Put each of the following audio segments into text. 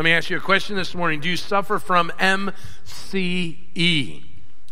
Let me ask you a question this morning. Do you suffer from MCE?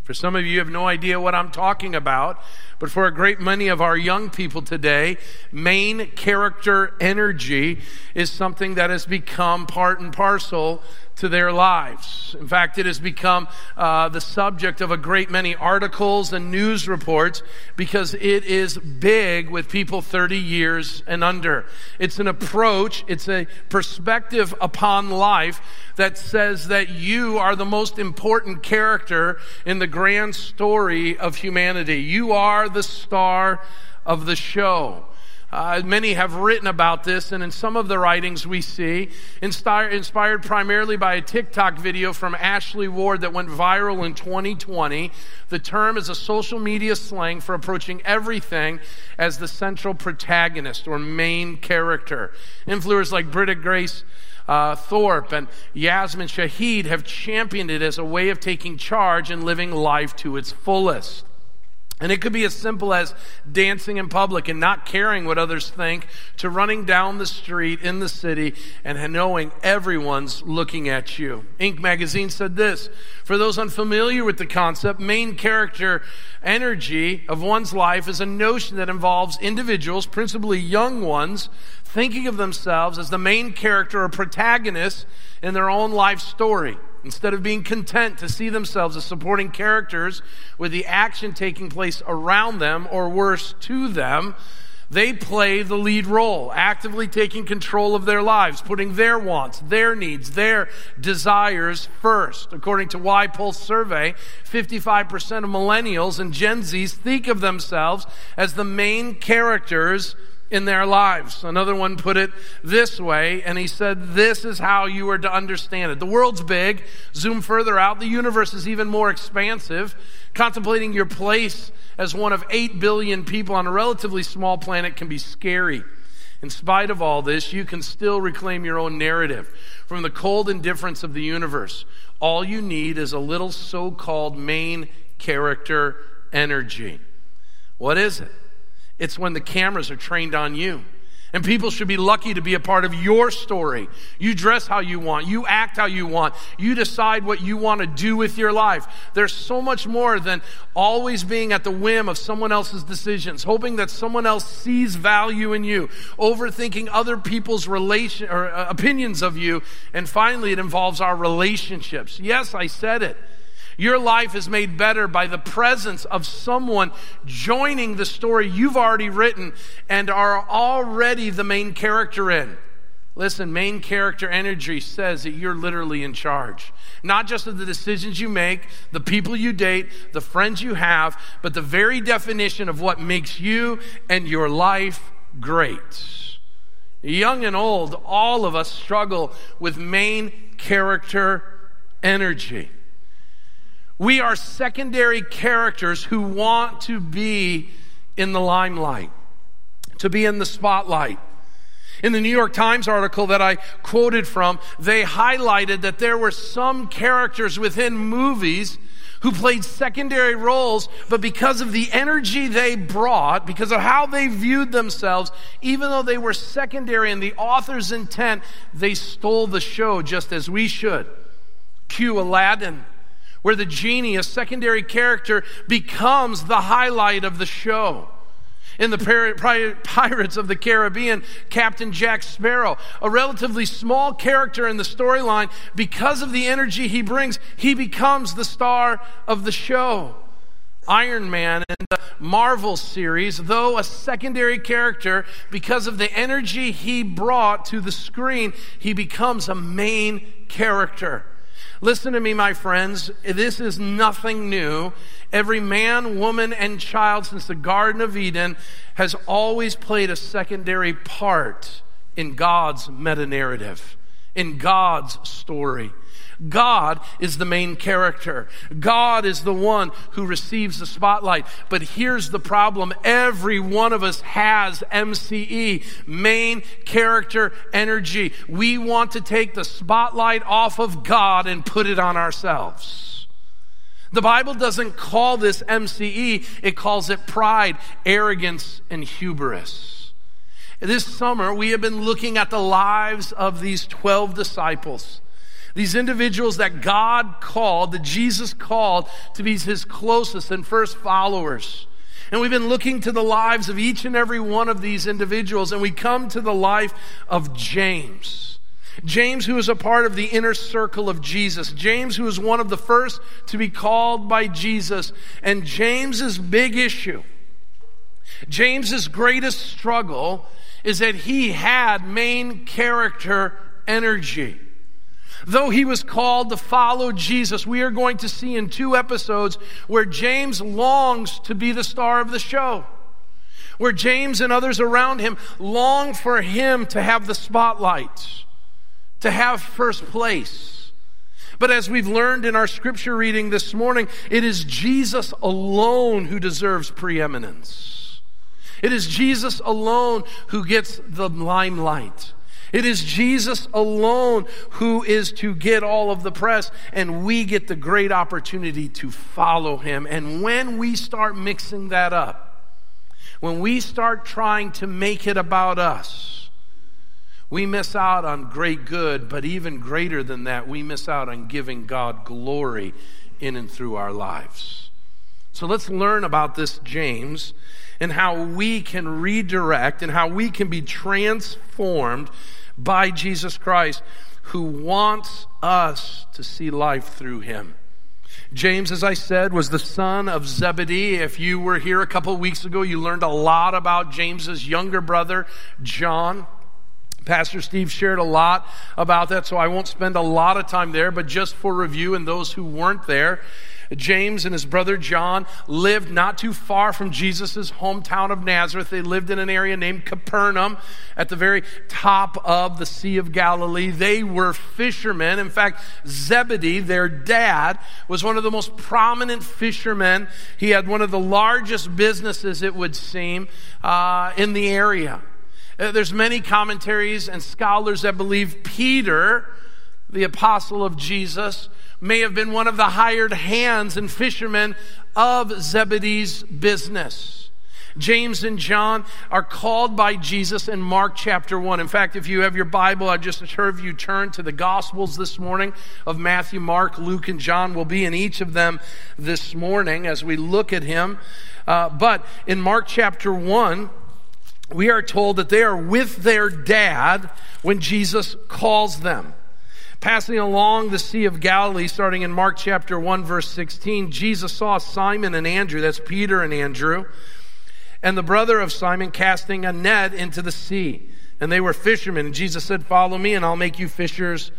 For some of you, you have no idea what I'm talking about, but for a great many of our young people today, main character energy is something that has become part and parcel to their lives. In fact, it has become uh, the subject of a great many articles and news reports because it is big with people 30 years and under. It's an approach, it's a perspective upon life that says that you are the most important character in the grand story of humanity. You are the star of the show. Uh, many have written about this, and in some of the writings we see, inspired, inspired primarily by a TikTok video from Ashley Ward that went viral in 2020. The term is a social media slang for approaching everything as the central protagonist or main character. Influencers like Britta Grace uh, Thorpe and Yasmin Shahid have championed it as a way of taking charge and living life to its fullest. And it could be as simple as dancing in public and not caring what others think, to running down the street in the city and knowing everyone's looking at you. Inc. magazine said this For those unfamiliar with the concept, main character energy of one's life is a notion that involves individuals, principally young ones, thinking of themselves as the main character or protagonist in their own life story. Instead of being content to see themselves as supporting characters with the action taking place around them or worse, to them, they play the lead role, actively taking control of their lives, putting their wants, their needs, their desires first. According to YPulse survey, 55% of millennials and Gen Zs think of themselves as the main characters in their lives. Another one put it this way, and he said, This is how you are to understand it. The world's big. Zoom further out. The universe is even more expansive. Contemplating your place as one of 8 billion people on a relatively small planet can be scary. In spite of all this, you can still reclaim your own narrative from the cold indifference of the universe. All you need is a little so called main character energy. What is it? It's when the cameras are trained on you. And people should be lucky to be a part of your story. You dress how you want. You act how you want. You decide what you want to do with your life. There's so much more than always being at the whim of someone else's decisions, hoping that someone else sees value in you, overthinking other people's relation or uh, opinions of you, and finally it involves our relationships. Yes, I said it. Your life is made better by the presence of someone joining the story you've already written and are already the main character in. Listen, main character energy says that you're literally in charge. Not just of the decisions you make, the people you date, the friends you have, but the very definition of what makes you and your life great. Young and old, all of us struggle with main character energy. We are secondary characters who want to be in the limelight, to be in the spotlight. In the New York Times article that I quoted from, they highlighted that there were some characters within movies who played secondary roles, but because of the energy they brought, because of how they viewed themselves, even though they were secondary in the author's intent, they stole the show just as we should. Cue Aladdin where the genie, a secondary character, becomes the highlight of the show. In the Pirates of the Caribbean, Captain Jack Sparrow, a relatively small character in the storyline, because of the energy he brings, he becomes the star of the show. Iron Man in the Marvel series, though a secondary character, because of the energy he brought to the screen, he becomes a main character. Listen to me, my friends. This is nothing new. Every man, woman, and child since the Garden of Eden has always played a secondary part in God's meta narrative, in God's story. God is the main character. God is the one who receives the spotlight. But here's the problem. Every one of us has MCE, main character energy. We want to take the spotlight off of God and put it on ourselves. The Bible doesn't call this MCE, it calls it pride, arrogance, and hubris. This summer, we have been looking at the lives of these 12 disciples. These individuals that God called, that Jesus called to be his closest and first followers. And we've been looking to the lives of each and every one of these individuals, and we come to the life of James. James, who is a part of the inner circle of Jesus. James, who is one of the first to be called by Jesus. And James's big issue, James's greatest struggle is that he had main character energy. Though he was called to follow Jesus, we are going to see in two episodes where James longs to be the star of the show. Where James and others around him long for him to have the spotlight, to have first place. But as we've learned in our scripture reading this morning, it is Jesus alone who deserves preeminence. It is Jesus alone who gets the limelight. It is Jesus alone who is to get all of the press, and we get the great opportunity to follow him. And when we start mixing that up, when we start trying to make it about us, we miss out on great good, but even greater than that, we miss out on giving God glory in and through our lives. So let's learn about this James and how we can redirect and how we can be transformed by Jesus Christ who wants us to see life through him. James, as I said, was the son of Zebedee. If you were here a couple weeks ago, you learned a lot about James's younger brother, John. Pastor Steve shared a lot about that, so I won't spend a lot of time there, but just for review and those who weren't there, James and his brother John lived not too far from Jesus' hometown of Nazareth. They lived in an area named Capernaum at the very top of the Sea of Galilee. They were fishermen. In fact, Zebedee, their dad, was one of the most prominent fishermen. He had one of the largest businesses, it would seem, uh, in the area. Uh, there's many commentaries and scholars that believe Peter, the apostle of Jesus, may have been one of the hired hands and fishermen of Zebedee's business. James and John are called by Jesus in Mark chapter 1. In fact, if you have your Bible, I just have you turn to the Gospels this morning of Matthew, Mark, Luke, and John. We'll be in each of them this morning as we look at him. Uh, but in Mark chapter 1, we are told that they are with their dad when Jesus calls them. Passing along the Sea of Galilee, starting in Mark chapter 1, verse 16, Jesus saw Simon and Andrew, that's Peter and Andrew, and the brother of Simon casting a net into the sea. And they were fishermen. And Jesus said, Follow me, and I'll make you fishers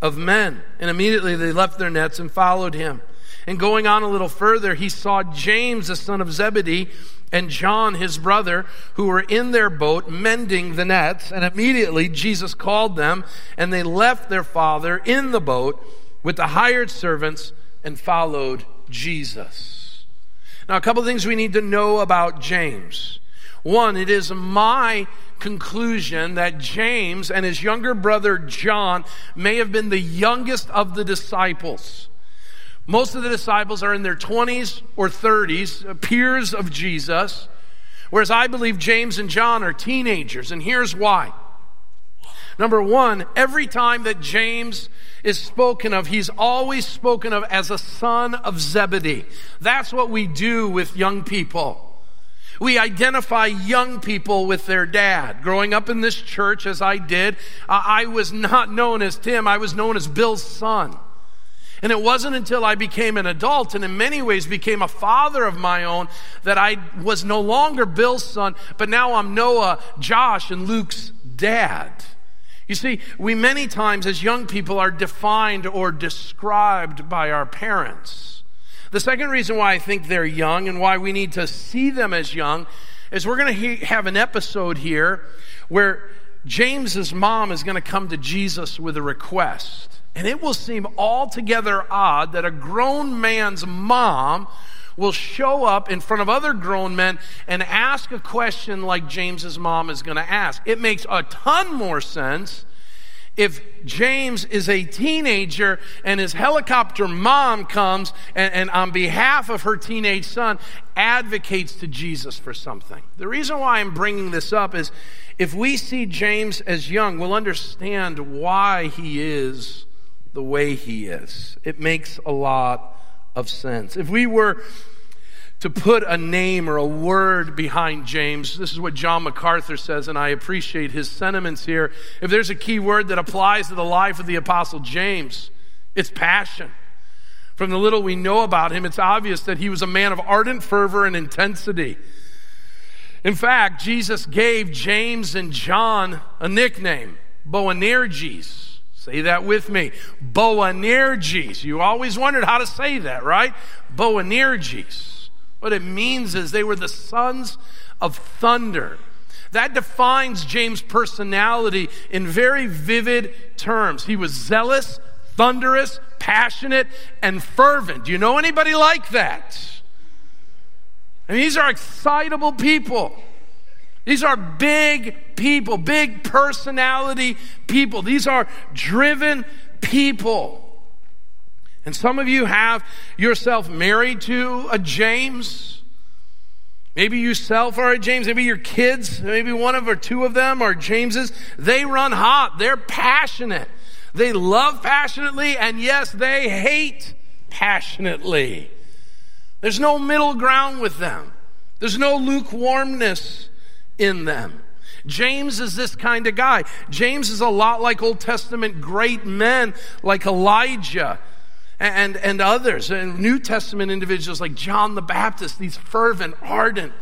of men. And immediately they left their nets and followed him. And going on a little further, he saw James, the son of Zebedee, and John, his brother, who were in their boat mending the nets. And immediately Jesus called them, and they left their father in the boat with the hired servants and followed Jesus. Now, a couple of things we need to know about James. One, it is my conclusion that James and his younger brother John may have been the youngest of the disciples. Most of the disciples are in their 20s or 30s, uh, peers of Jesus, whereas I believe James and John are teenagers, and here's why. Number one, every time that James is spoken of, he's always spoken of as a son of Zebedee. That's what we do with young people. We identify young people with their dad. Growing up in this church, as I did, I was not known as Tim, I was known as Bill's son. And it wasn't until I became an adult and in many ways became a father of my own that I was no longer Bill's son, but now I'm Noah, Josh, and Luke's dad. You see, we many times as young people are defined or described by our parents. The second reason why I think they're young and why we need to see them as young is we're going to have an episode here where James's mom is going to come to Jesus with a request. And it will seem altogether odd that a grown man's mom will show up in front of other grown men and ask a question like James's mom is going to ask. It makes a ton more sense if James is a teenager and his helicopter mom comes and, and, on behalf of her teenage son advocates to Jesus for something. The reason why I'm bringing this up is if we see James as young, we'll understand why he is the way he is. It makes a lot of sense. If we were to put a name or a word behind James. This is what John MacArthur says, and I appreciate his sentiments here. If there's a key word that applies to the life of the Apostle James, it's passion. From the little we know about him, it's obvious that he was a man of ardent fervor and intensity. In fact, Jesus gave James and John a nickname, Boanerges. Say that with me. Boanerges. You always wondered how to say that, right? Boanerges. What it means is they were the sons of thunder. That defines James' personality in very vivid terms. He was zealous, thunderous, passionate, and fervent. Do you know anybody like that? And these are excitable people. These are big people, big personality people. These are driven people. And some of you have yourself married to a James. Maybe yourself are a James. Maybe your kids, maybe one of or two of them are Jameses. They run hot. They're passionate. They love passionately, and yes, they hate passionately. There's no middle ground with them. There's no lukewarmness in them. James is this kind of guy. James is a lot like Old Testament great men like Elijah and, and others, and New Testament individuals like John the Baptist, these fervent, ardent,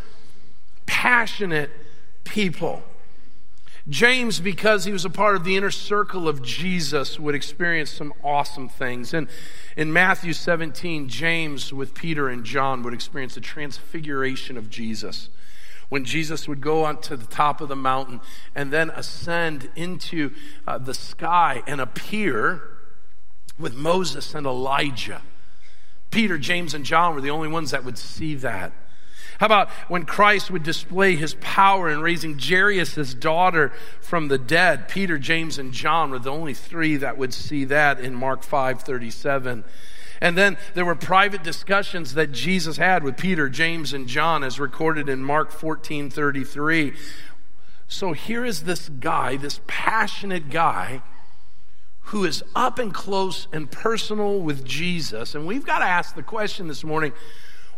passionate people. James, because he was a part of the inner circle of Jesus, would experience some awesome things. And in Matthew 17, James, with Peter and John, would experience the transfiguration of Jesus. When Jesus would go onto the top of the mountain and then ascend into uh, the sky and appear with Moses and Elijah. Peter, James, and John were the only ones that would see that. How about when Christ would display his power in raising Jairus' daughter from the dead? Peter, James, and John were the only three that would see that in Mark 5 37. And then there were private discussions that Jesus had with Peter, James, and John, as recorded in Mark 14 33. So here is this guy, this passionate guy who is up and close and personal with Jesus. And we've got to ask the question this morning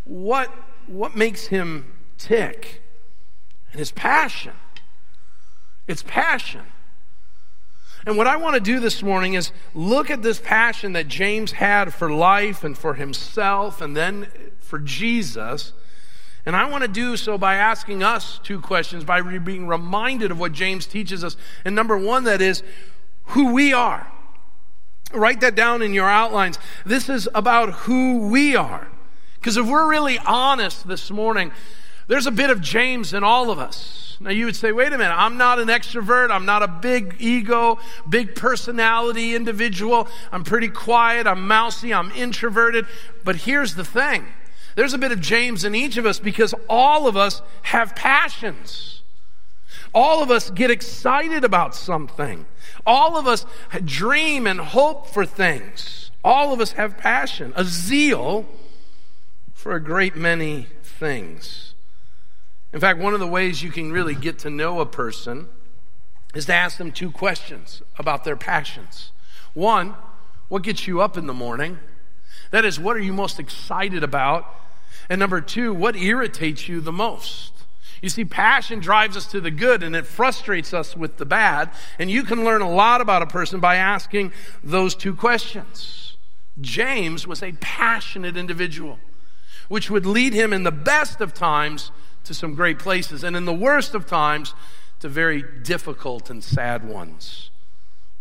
what, what makes him tick? And his passion. It's passion. And what I want to do this morning is look at this passion that James had for life and for himself and then for Jesus. And I want to do so by asking us two questions, by being reminded of what James teaches us. And number one, that is who we are. Write that down in your outlines. This is about who we are. Because if we're really honest this morning, there's a bit of James in all of us. Now you would say, wait a minute, I'm not an extrovert. I'm not a big ego, big personality individual. I'm pretty quiet. I'm mousy. I'm introverted. But here's the thing. There's a bit of James in each of us because all of us have passions. All of us get excited about something. All of us dream and hope for things. All of us have passion, a zeal for a great many things. In fact, one of the ways you can really get to know a person is to ask them two questions about their passions. One, what gets you up in the morning? That is, what are you most excited about? And number two, what irritates you the most? You see, passion drives us to the good and it frustrates us with the bad. And you can learn a lot about a person by asking those two questions. James was a passionate individual, which would lead him in the best of times to some great places, and in the worst of times to very difficult and sad ones.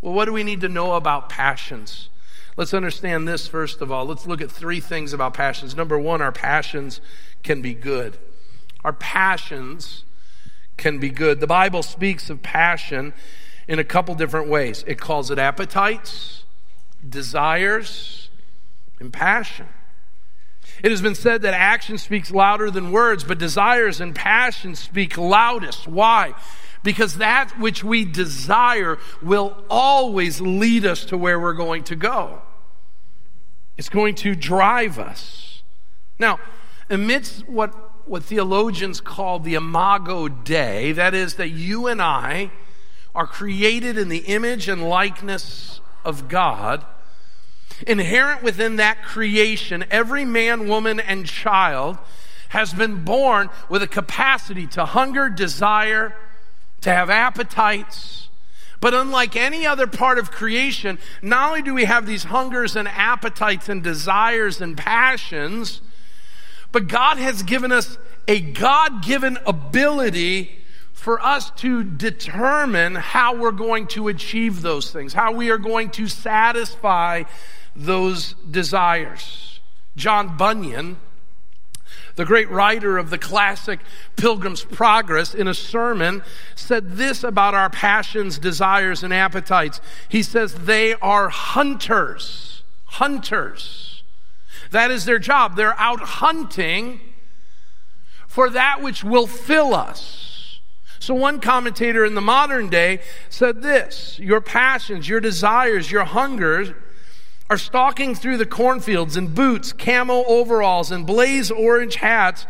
Well, what do we need to know about passions? Let's understand this first of all. Let's look at three things about passions. Number one, our passions can be good. Our passions can be good. The Bible speaks of passion in a couple different ways. It calls it appetites, desires, and passion. It has been said that action speaks louder than words, but desires and passion speak loudest. Why? Because that which we desire will always lead us to where we're going to go. It's going to drive us. Now, amidst what, what theologians call the imago Dei, that is, that you and I are created in the image and likeness of God, inherent within that creation, every man, woman, and child has been born with a capacity to hunger, desire, to have appetites. But unlike any other part of creation, not only do we have these hungers and appetites and desires and passions, but God has given us a God given ability for us to determine how we're going to achieve those things, how we are going to satisfy those desires. John Bunyan the great writer of the classic Pilgrim's Progress, in a sermon, said this about our passions, desires, and appetites. He says, They are hunters. Hunters. That is their job. They're out hunting for that which will fill us. So, one commentator in the modern day said this Your passions, your desires, your hungers are stalking through the cornfields in boots, camel overalls, and blaze orange hats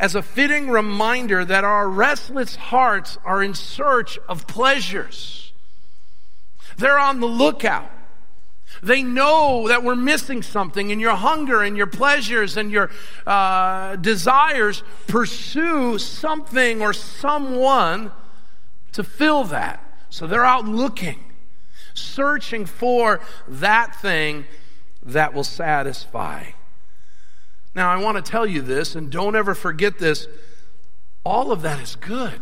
as a fitting reminder that our restless hearts are in search of pleasures. They're on the lookout. They know that we're missing something, and your hunger and your pleasures and your uh, desires pursue something or someone to fill that. So they're out looking searching for that thing that will satisfy. Now, I want to tell you this, and don't ever forget this all of that is good.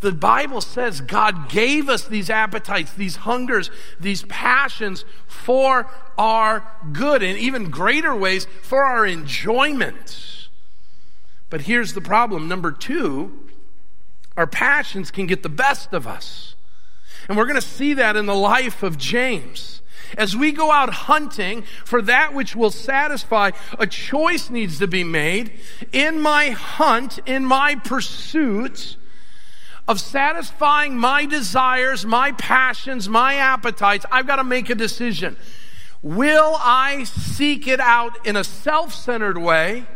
The Bible says God gave us these appetites, these hungers, these passions for our good, and even greater ways for our enjoyment. But here's the problem number two, our passions can get the best of us. And we're going to see that in the life of James. As we go out hunting for that which will satisfy, a choice needs to be made in my hunt, in my pursuit of satisfying my desires, my passions, my appetites. I've got to make a decision. Will I seek it out in a self centered way,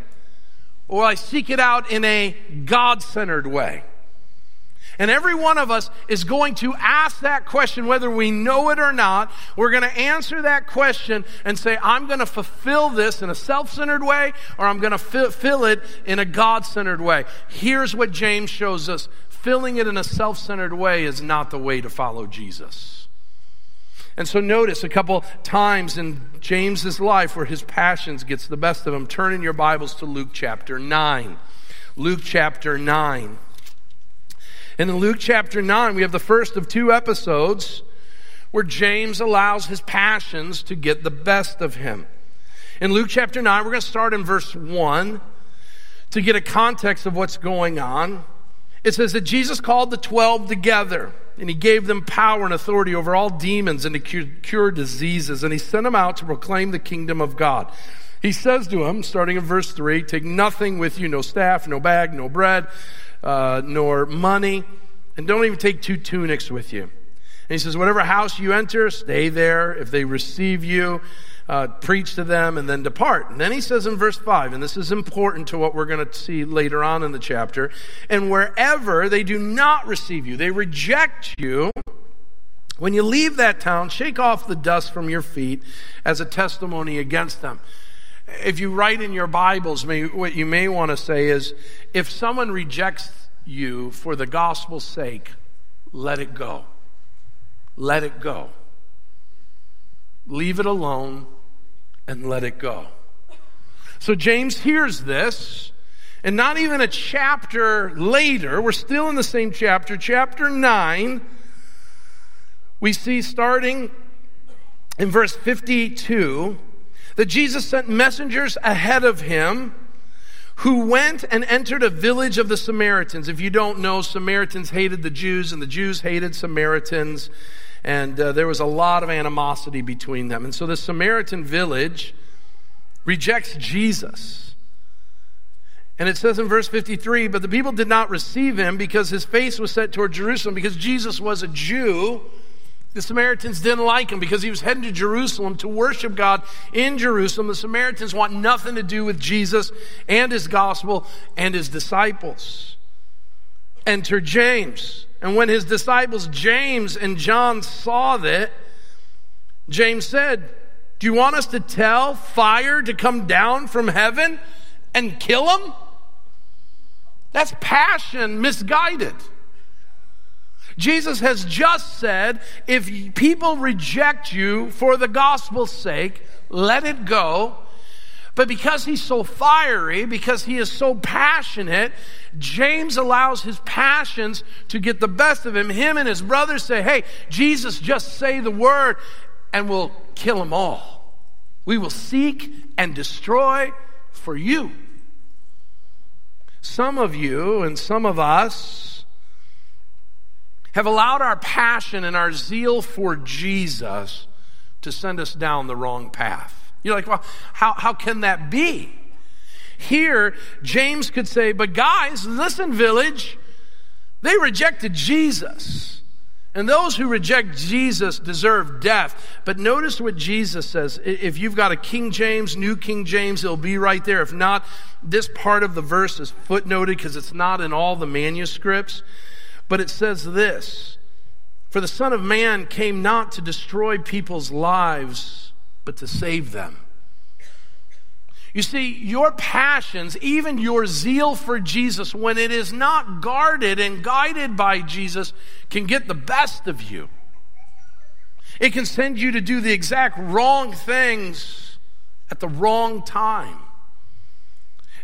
or I seek it out in a God centered way? And every one of us is going to ask that question, whether we know it or not. We're going to answer that question and say, I'm going to fulfill this in a self centered way, or I'm going to fill it in a God centered way. Here's what James shows us filling it in a self centered way is not the way to follow Jesus. And so notice a couple times in James's life where his passions gets the best of him. Turn in your Bibles to Luke chapter 9. Luke chapter 9. And in Luke chapter 9, we have the first of two episodes where James allows his passions to get the best of him. In Luke chapter 9, we're going to start in verse 1 to get a context of what's going on. It says that Jesus called the 12 together and he gave them power and authority over all demons and to cure, cure diseases. And he sent them out to proclaim the kingdom of God. He says to them, starting in verse 3, Take nothing with you, no staff, no bag, no bread uh, nor money, and don't even take two tunics with you. And he says, whatever house you enter, stay there. If they receive you, uh, preach to them, and then depart. And then he says in verse 5, and this is important to what we're going to see later on in the chapter, and wherever they do not receive you, they reject you, when you leave that town, shake off the dust from your feet as a testimony against them. If you write in your Bibles, what you may want to say is if someone rejects you for the gospel's sake, let it go. Let it go. Leave it alone and let it go. So James hears this, and not even a chapter later, we're still in the same chapter, chapter 9, we see starting in verse 52 that Jesus sent messengers ahead of him who went and entered a village of the Samaritans. If you don't know, Samaritans hated the Jews and the Jews hated Samaritans, and uh, there was a lot of animosity between them. And so the Samaritan village rejects Jesus. And it says in verse 53 But the people did not receive him because his face was set toward Jerusalem, because Jesus was a Jew. The Samaritans didn't like him because he was heading to Jerusalem to worship God in Jerusalem. The Samaritans want nothing to do with Jesus and his gospel and his disciples. Enter James. And when his disciples James and John saw that, James said, Do you want us to tell fire to come down from heaven and kill him? That's passion misguided. Jesus has just said if people reject you for the gospel's sake, let it go. But because he's so fiery, because he is so passionate, James allows his passions to get the best of him. Him and his brothers say, Hey, Jesus, just say the word and we'll kill them all. We will seek and destroy for you. Some of you and some of us have allowed our passion and our zeal for Jesus to send us down the wrong path. You're like, well, how, how can that be? Here, James could say, but guys, listen, village, they rejected Jesus. And those who reject Jesus deserve death. But notice what Jesus says. If you've got a King James, New King James, it'll be right there. If not, this part of the verse is footnoted because it's not in all the manuscripts. But it says this For the Son of Man came not to destroy people's lives, but to save them. You see, your passions, even your zeal for Jesus, when it is not guarded and guided by Jesus, can get the best of you. It can send you to do the exact wrong things at the wrong time.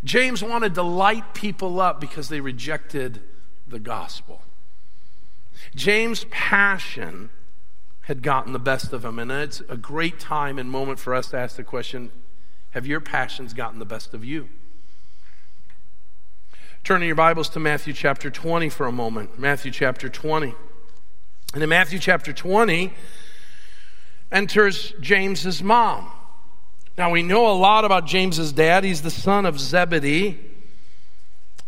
James wanted to light people up because they rejected the gospel. James' passion had gotten the best of him, and it's a great time and moment for us to ask the question Have your passions gotten the best of you? Turning your Bibles to Matthew chapter 20 for a moment. Matthew chapter 20. And in Matthew chapter 20 enters James's mom. Now we know a lot about James's dad. He's the son of Zebedee.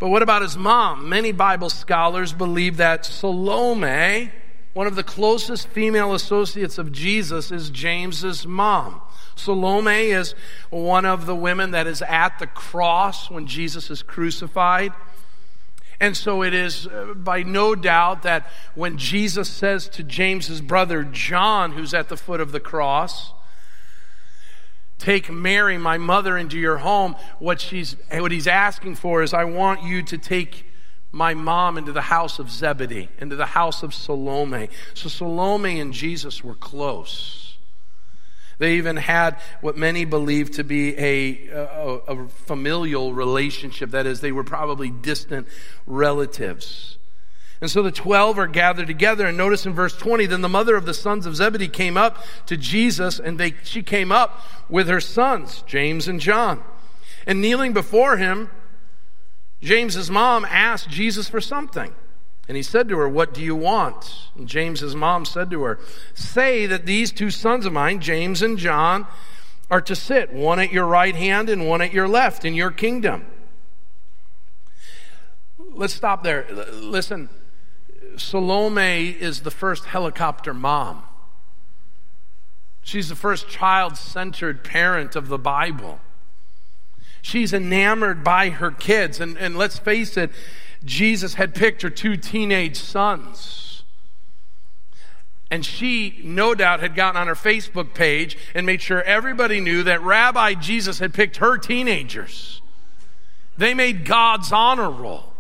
But what about his mom? Many Bible scholars believe that Salome, one of the closest female associates of Jesus, is James's mom. Salome is one of the women that is at the cross when Jesus is crucified. And so it is uh, by no doubt that when Jesus says to James's brother John, who's at the foot of the cross, take Mary, my mother, into your home, what, she's, what he's asking for is, I want you to take my mom into the house of Zebedee, into the house of Salome. So Salome and Jesus were close. They even had what many believe to be a, a, a familial relationship. That is, they were probably distant relatives. And so the 12 are gathered together. And notice in verse 20, then the mother of the sons of Zebedee came up to Jesus, and they, she came up with her sons, James and John. And kneeling before him, James's mom asked Jesus for something. And he said to her, What do you want? And James's mom said to her, Say that these two sons of mine, James and John, are to sit, one at your right hand and one at your left in your kingdom. Let's stop there. Listen, Salome is the first helicopter mom. She's the first child centered parent of the Bible. She's enamored by her kids. And, and let's face it, Jesus had picked her two teenage sons. And she, no doubt, had gotten on her Facebook page and made sure everybody knew that Rabbi Jesus had picked her teenagers. They made God's honor roll.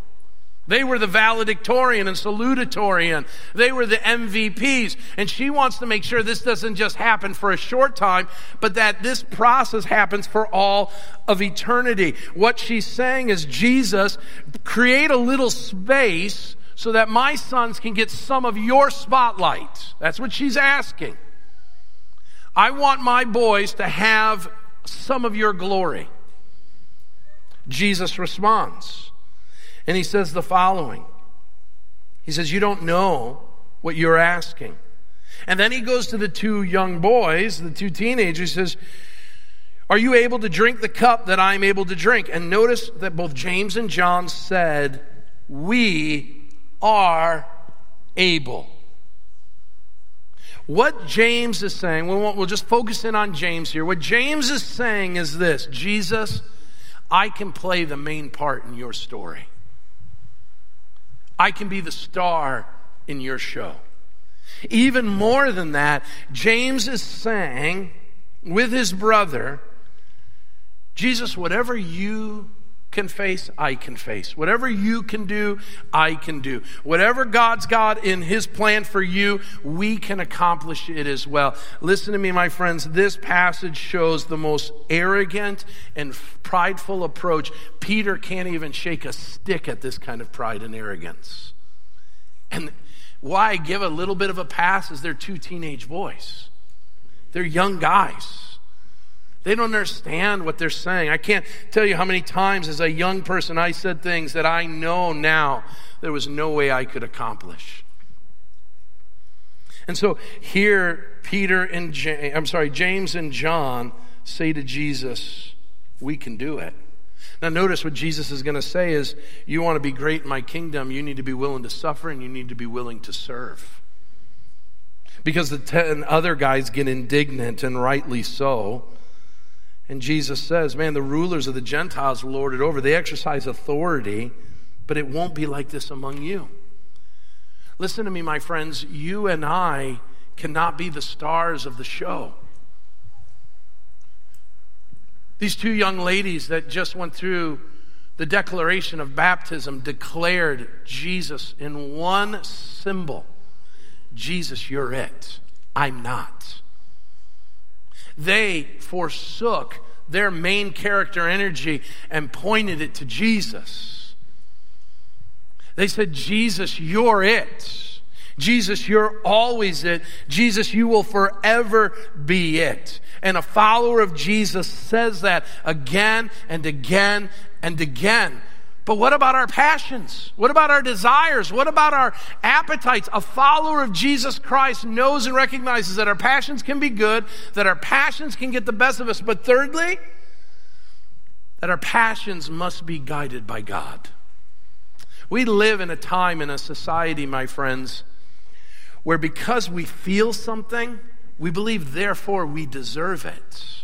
They were the valedictorian and salutatorian. They were the MVPs. And she wants to make sure this doesn't just happen for a short time, but that this process happens for all of eternity. What she's saying is, Jesus, create a little space so that my sons can get some of your spotlight. That's what she's asking. I want my boys to have some of your glory. Jesus responds. And he says the following He says, You don't know what you're asking. And then he goes to the two young boys, the two teenagers, he says, Are you able to drink the cup that I am able to drink? And notice that both James and John said, We are able. What James is saying, we'll just focus in on James here. What James is saying is this Jesus, I can play the main part in your story. I can be the star in your show. Even more than that, James is saying with his brother, Jesus, whatever you can face, I can face. Whatever you can do, I can do. Whatever God's got in His plan for you, we can accomplish it as well. Listen to me, my friends. This passage shows the most arrogant and prideful approach. Peter can't even shake a stick at this kind of pride and arrogance. And why give a little bit of a pass is they're two teenage boys. They're young guys. They don't understand what they're saying. I can't tell you how many times as a young person I said things that I know now there was no way I could accomplish. And so here, Peter and James, I'm sorry, James and John say to Jesus, We can do it. Now, notice what Jesus is going to say is, You want to be great in my kingdom, you need to be willing to suffer and you need to be willing to serve. Because the ten other guys get indignant, and rightly so. And Jesus says, man, the rulers of the Gentiles lord it over. They exercise authority, but it won't be like this among you. Listen to me, my friends. You and I cannot be the stars of the show. These two young ladies that just went through the declaration of baptism declared Jesus in one symbol Jesus, you're it. I'm not. They forsook their main character energy and pointed it to Jesus. They said, Jesus, you're it. Jesus, you're always it. Jesus, you will forever be it. And a follower of Jesus says that again and again and again. But what about our passions? What about our desires? What about our appetites? A follower of Jesus Christ knows and recognizes that our passions can be good, that our passions can get the best of us. But thirdly, that our passions must be guided by God. We live in a time in a society, my friends, where because we feel something, we believe therefore we deserve it.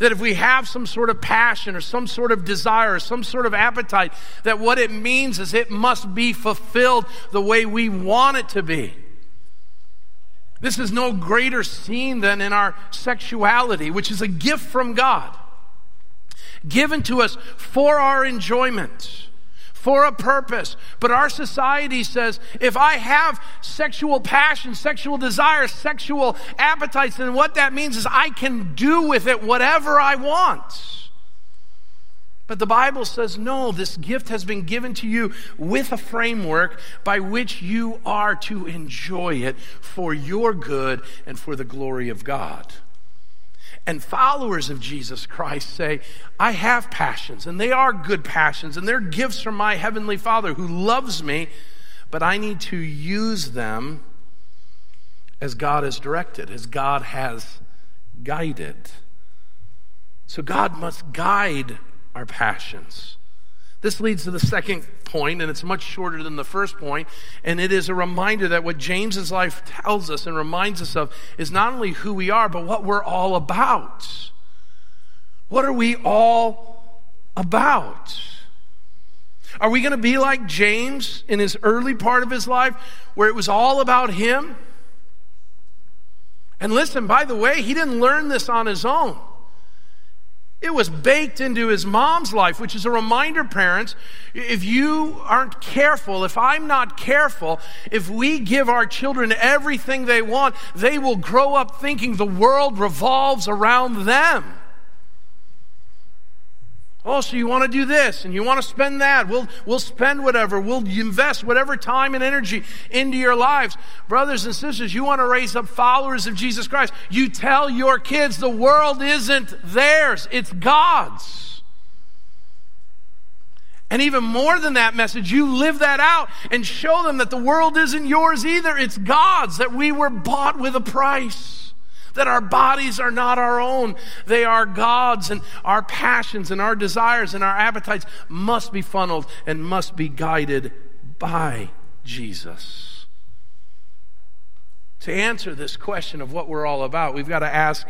That if we have some sort of passion or some sort of desire or some sort of appetite, that what it means is it must be fulfilled the way we want it to be. This is no greater scene than in our sexuality, which is a gift from God, given to us for our enjoyment for a purpose. But our society says if I have sexual passion, sexual desire, sexual appetites, then what that means is I can do with it whatever I want. But the Bible says, no, this gift has been given to you with a framework by which you are to enjoy it for your good and for the glory of God. And followers of Jesus Christ say, I have passions, and they are good passions, and they're gifts from my Heavenly Father who loves me, but I need to use them as God has directed, as God has guided. So God must guide our passions. This leads to the second point, and it's much shorter than the first point, and it is a reminder that what James's life tells us and reminds us of is not only who we are, but what we're all about. What are we all about? Are we going to be like James in his early part of his life, where it was all about him? And listen, by the way, he didn't learn this on his own. It was baked into his mom's life, which is a reminder, parents, if you aren't careful, if I'm not careful, if we give our children everything they want, they will grow up thinking the world revolves around them. Oh, so you want to do this and you want to spend that. We'll, we'll spend whatever. We'll invest whatever time and energy into your lives. Brothers and sisters, you want to raise up followers of Jesus Christ. You tell your kids the world isn't theirs, it's God's. And even more than that message, you live that out and show them that the world isn't yours either. It's God's, that we were bought with a price. That our bodies are not our own. They are God's, and our passions and our desires and our appetites must be funneled and must be guided by Jesus. To answer this question of what we're all about, we've got to ask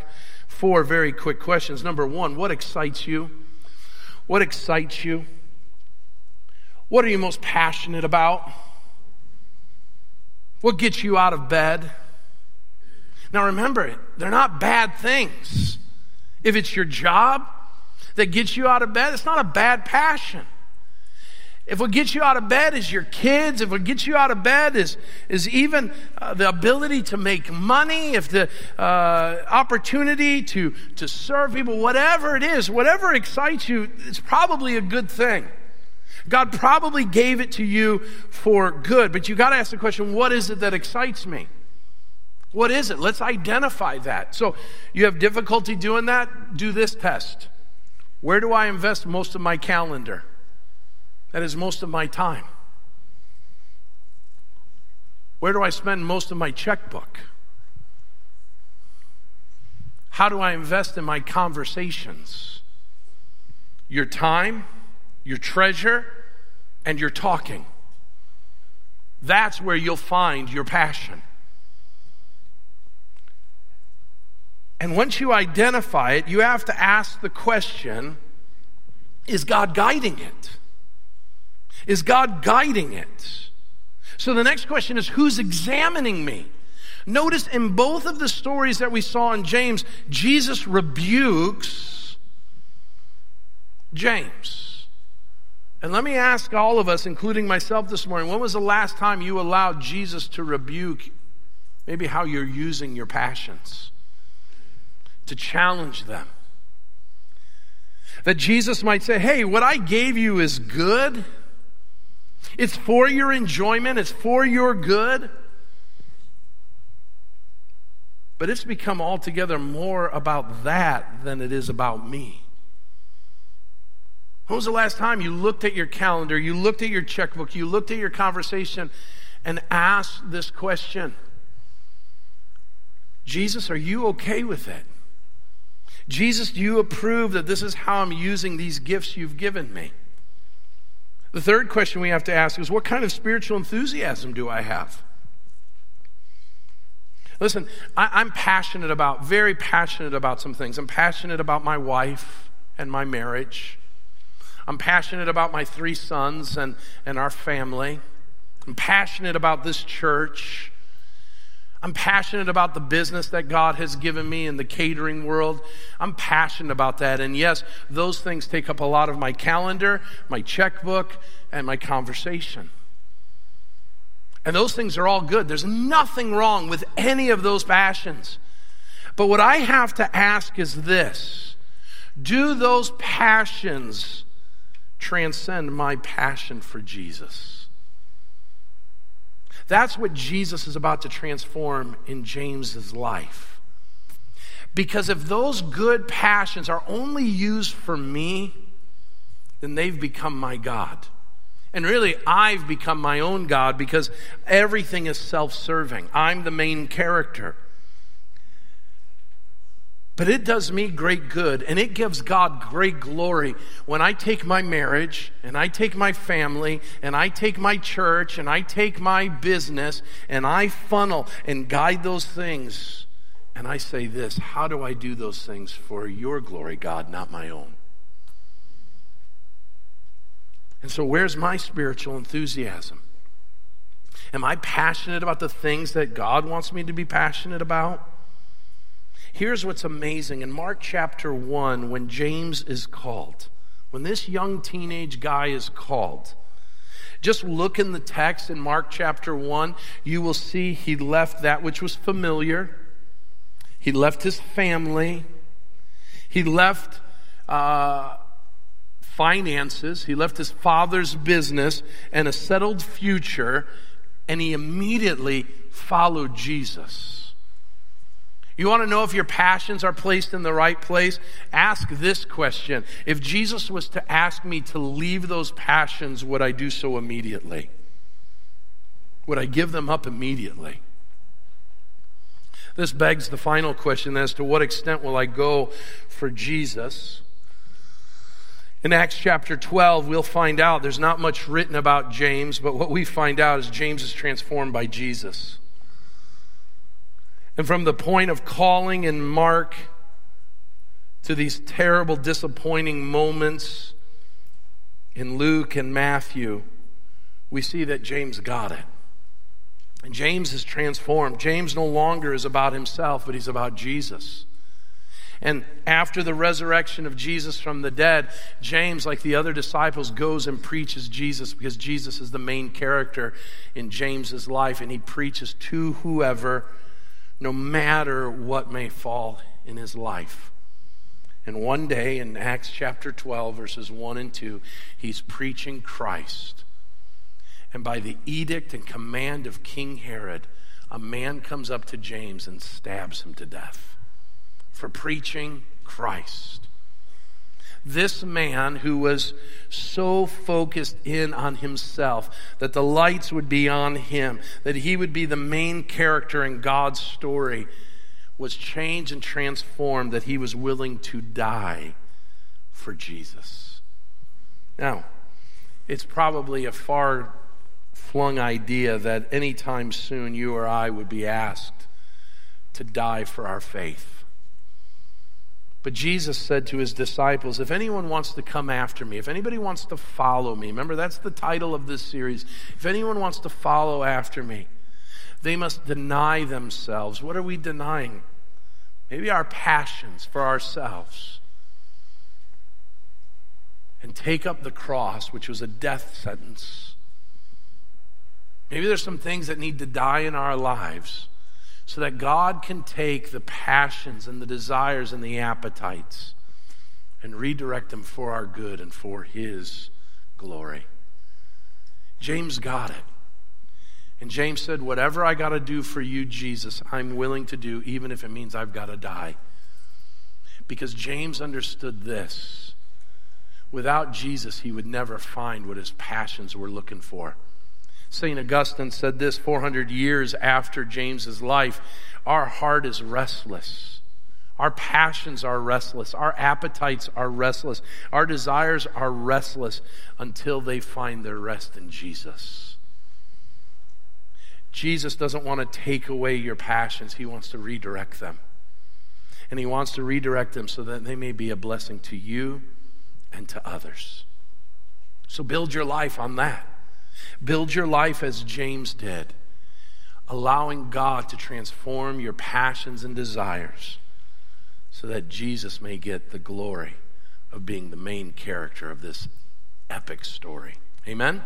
four very quick questions. Number one, what excites you? What excites you? What are you most passionate about? What gets you out of bed? Now remember, they're not bad things. If it's your job that gets you out of bed, it's not a bad passion. If what gets you out of bed is your kids, if what gets you out of bed is, is even uh, the ability to make money, if the uh, opportunity to, to serve people, whatever it is, whatever excites you, it's probably a good thing. God probably gave it to you for good, but you got to ask the question what is it that excites me? What is it? Let's identify that. So you have difficulty doing that? Do this test. Where do I invest most of my calendar? That is most of my time. Where do I spend most of my checkbook? How do I invest in my conversations? Your time, your treasure, and your talking. That's where you'll find your passion. And once you identify it, you have to ask the question is God guiding it? Is God guiding it? So the next question is who's examining me? Notice in both of the stories that we saw in James, Jesus rebukes James. And let me ask all of us, including myself this morning, when was the last time you allowed Jesus to rebuke maybe how you're using your passions? To challenge them. That Jesus might say, Hey, what I gave you is good. It's for your enjoyment, it's for your good. But it's become altogether more about that than it is about me. When was the last time you looked at your calendar, you looked at your checkbook, you looked at your conversation, and asked this question Jesus, are you okay with it? Jesus, do you approve that this is how I'm using these gifts you've given me? The third question we have to ask is what kind of spiritual enthusiasm do I have? Listen, I, am passionate about, very passionate about some things. I'm passionate about my wife and my marriage. I'm passionate about my three sons and, and our family. I'm passionate about this church. I'm passionate about the business that God has given me in the catering world. I'm passionate about that. And yes, those things take up a lot of my calendar, my checkbook, and my conversation. And those things are all good. There's nothing wrong with any of those passions. But what I have to ask is this Do those passions transcend my passion for Jesus? That's what Jesus is about to transform in James's life. Because if those good passions are only used for me, then they've become my God. And really, I've become my own God because everything is self serving. I'm the main character. But it does me great good and it gives God great glory when I take my marriage and I take my family and I take my church and I take my business and I funnel and guide those things. And I say this how do I do those things for your glory, God, not my own? And so, where's my spiritual enthusiasm? Am I passionate about the things that God wants me to be passionate about? Here's what's amazing. In Mark chapter 1, when James is called, when this young teenage guy is called, just look in the text in Mark chapter 1, you will see he left that which was familiar, he left his family, he left uh, finances, he left his father's business and a settled future, and he immediately followed Jesus. You want to know if your passions are placed in the right place? Ask this question. If Jesus was to ask me to leave those passions, would I do so immediately? Would I give them up immediately? This begs the final question as to what extent will I go for Jesus? In Acts chapter 12, we'll find out there's not much written about James, but what we find out is James is transformed by Jesus. And from the point of calling in Mark to these terrible, disappointing moments in Luke and Matthew, we see that James got it. And James is transformed. James no longer is about himself, but he's about Jesus. And after the resurrection of Jesus from the dead, James, like the other disciples, goes and preaches Jesus because Jesus is the main character in James's life. And he preaches to whoever, no matter what may fall in his life. And one day in Acts chapter 12, verses 1 and 2, he's preaching Christ. And by the edict and command of King Herod, a man comes up to James and stabs him to death for preaching Christ. This man who was so focused in on himself that the lights would be on him, that he would be the main character in God's story, was changed and transformed that he was willing to die for Jesus. Now, it's probably a far flung idea that anytime soon you or I would be asked to die for our faith. But Jesus said to his disciples, If anyone wants to come after me, if anybody wants to follow me, remember that's the title of this series. If anyone wants to follow after me, they must deny themselves. What are we denying? Maybe our passions for ourselves. And take up the cross, which was a death sentence Maybe there's some things that need to die in our lives so that God can take the passions and the desires and the appetites and redirect them for our good and for His glory. James got it. And James said, Whatever I got to do for you, Jesus, I'm willing to do, even if it means I've got to die. Because James understood this. Without Jesus, he would never find what his passions were looking for. St. Augustine said this 400 years after James's life our heart is restless. Our passions are restless. Our appetites are restless. Our desires are restless until they find their rest in Jesus. Jesus doesn't want to take away your passions, He wants to redirect them. And He wants to redirect them so that they may be a blessing to you and to others. So build your life on that. Build your life as James did, allowing God to transform your passions and desires so that Jesus may get the glory of being the main character of this epic story. Amen?